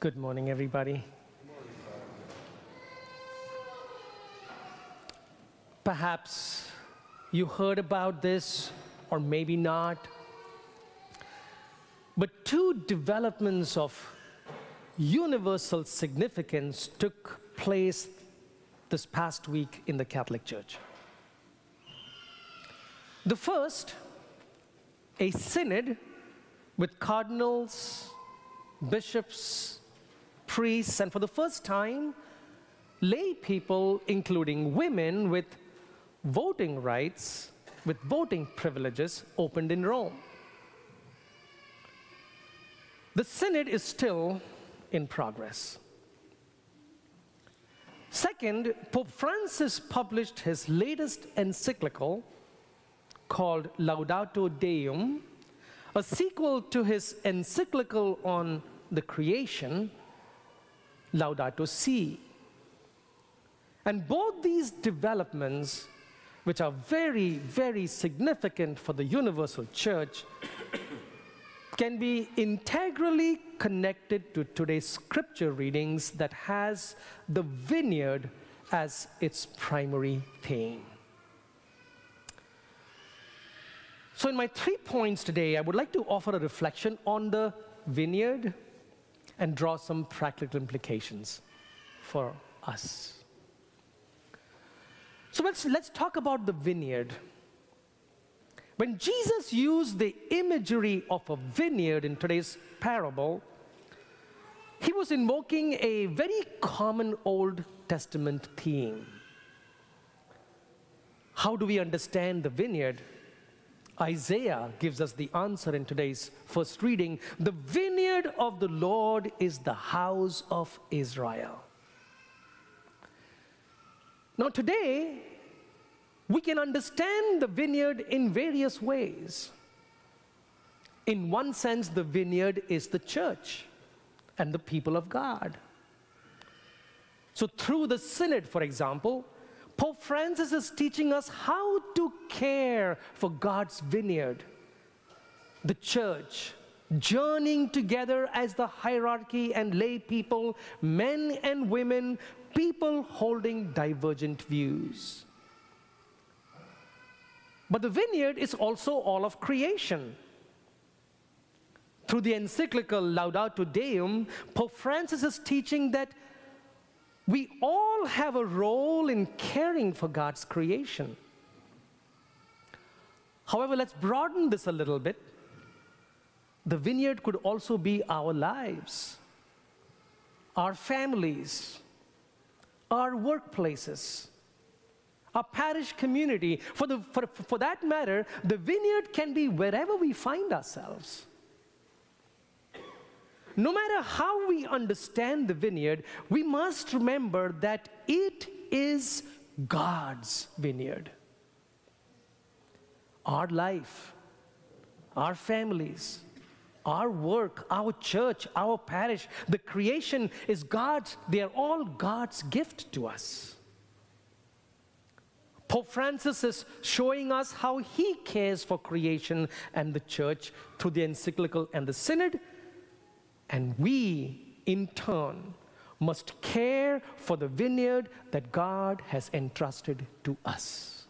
Good morning, everybody. Perhaps you heard about this, or maybe not. But two developments of universal significance took place this past week in the Catholic Church. The first, a synod with cardinals, bishops, priests, and for the first time, lay people, including women with voting rights, with voting privileges, opened in Rome. The synod is still in progress. Second, Pope Francis published his latest encyclical called Laudato Deum, a sequel to his encyclical on the creation, Laudato Si. And both these developments, which are very, very significant for the universal church, can be integrally connected to today's scripture readings that has the vineyard as its primary theme. So, in my three points today, I would like to offer a reflection on the vineyard and draw some practical implications for us. So, let's, let's talk about the vineyard. When Jesus used the imagery of a vineyard in today's parable, he was invoking a very common Old Testament theme. How do we understand the vineyard? Isaiah gives us the answer in today's first reading. The vineyard of the Lord is the house of Israel. Now, today, we can understand the vineyard in various ways. In one sense, the vineyard is the church and the people of God. So, through the synod, for example, Pope Francis is teaching us how to care for God's vineyard, the church, journeying together as the hierarchy and lay people, men and women, people holding divergent views. But the vineyard is also all of creation. Through the encyclical Laudato Deum, Pope Francis is teaching that we all have a role in caring for God's creation. However, let's broaden this a little bit. The vineyard could also be our lives, our families, our workplaces, our parish community. For, the, for, for that matter, the vineyard can be wherever we find ourselves. No matter how we understand the vineyard, we must remember that it is God's vineyard. Our life, our families, our work, our church, our parish, the creation is God's, they are all God's gift to us. Pope Francis is showing us how he cares for creation and the church through the encyclical and the synod. And we, in turn, must care for the vineyard that God has entrusted to us.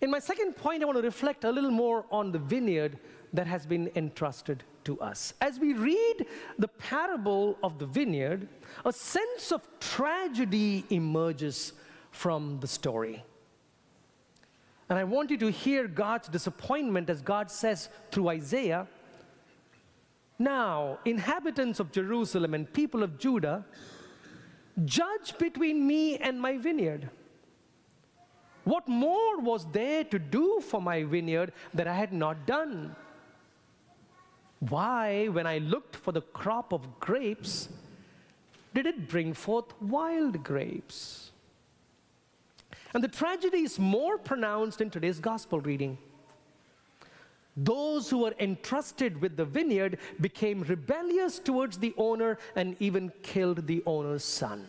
In my second point, I want to reflect a little more on the vineyard that has been entrusted to us. As we read the parable of the vineyard, a sense of tragedy emerges from the story. And I want you to hear God's disappointment as God says through Isaiah Now, inhabitants of Jerusalem and people of Judah, judge between me and my vineyard. What more was there to do for my vineyard that I had not done? Why, when I looked for the crop of grapes, did it bring forth wild grapes? And the tragedy is more pronounced in today's gospel reading. Those who were entrusted with the vineyard became rebellious towards the owner and even killed the owner's son.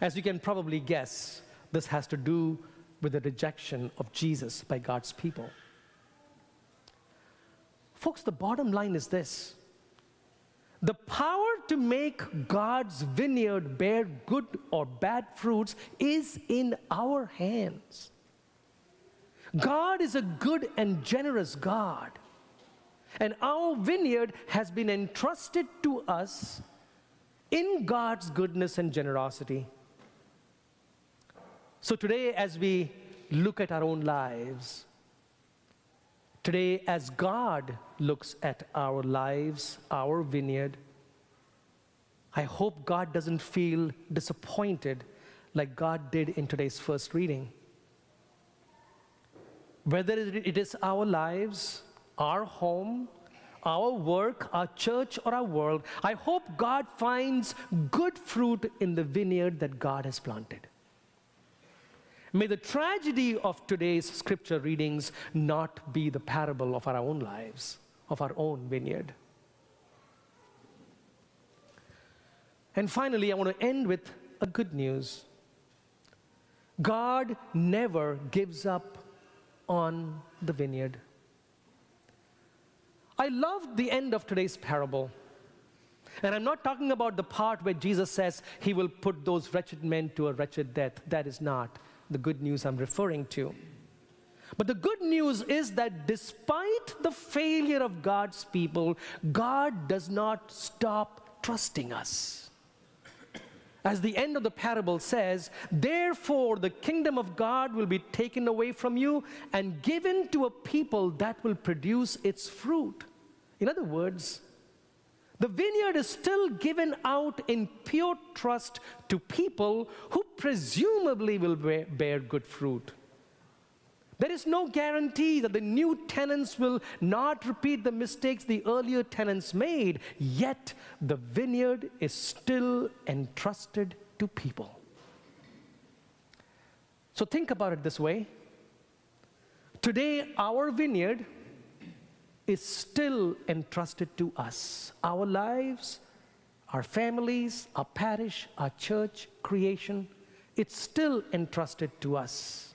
As you can probably guess, this has to do with the rejection of Jesus by God's people. Folks, the bottom line is this the power to make God's vineyard bear good or bad fruits is in our hands. God is a good and generous God. And our vineyard has been entrusted to us in God's goodness and generosity. So today, as we look at our own lives, today, as God looks at our lives, our vineyard, I hope God doesn't feel disappointed like God did in today's first reading. Whether it is our lives, our home, our work, our church, or our world, I hope God finds good fruit in the vineyard that God has planted. May the tragedy of today's scripture readings not be the parable of our own lives, of our own vineyard. And finally, I want to end with a good news. God never gives up on the vineyard. I love the end of today's parable. And I'm not talking about the part where Jesus says he will put those wretched men to a wretched death. That is not the good news I'm referring to. But the good news is that despite the failure of God's people, God does not stop trusting us. As the end of the parable says, therefore the kingdom of God will be taken away from you and given to a people that will produce its fruit. In other words, the vineyard is still given out in pure trust to people who presumably will bear good fruit. There is no guarantee that the new tenants will not repeat the mistakes the earlier tenants made, yet the vineyard is still entrusted to people. So think about it this way. Today, our vineyard is still entrusted to us. Our lives, our families, our parish, our church, creation, it's still entrusted to us.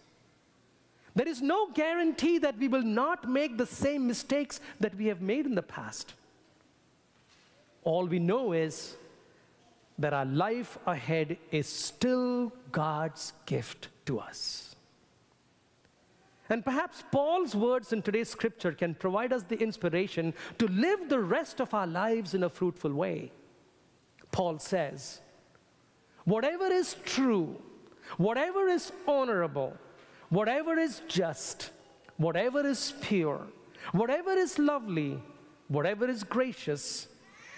There is no guarantee that we will not make the same mistakes that we have made in the past. All we know is that our life ahead is still God's gift to us. And perhaps Paul's words in today's scripture can provide us the inspiration to live the rest of our lives in a fruitful way. Paul says, Whatever is true, whatever is honorable, whatever is just, whatever is pure, whatever is lovely, whatever is gracious,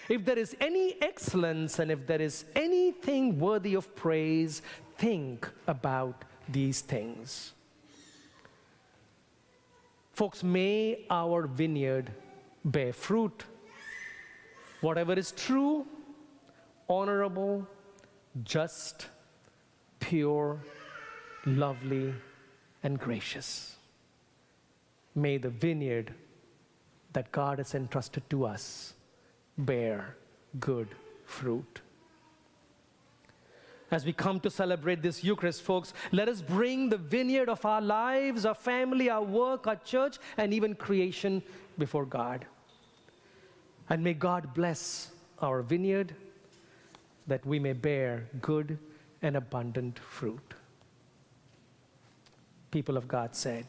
if there is any excellence and if there is anything worthy of praise, think about these things. Folks, may our vineyard bear fruit. Whatever is true, honorable, just, pure, lovely, and gracious. May the vineyard that God has entrusted to us bear good fruit. As we come to celebrate this Eucharist, folks, let us bring the vineyard of our lives, our family, our work, our church, and even creation before God. And may God bless our vineyard that we may bear good and abundant fruit people of God said.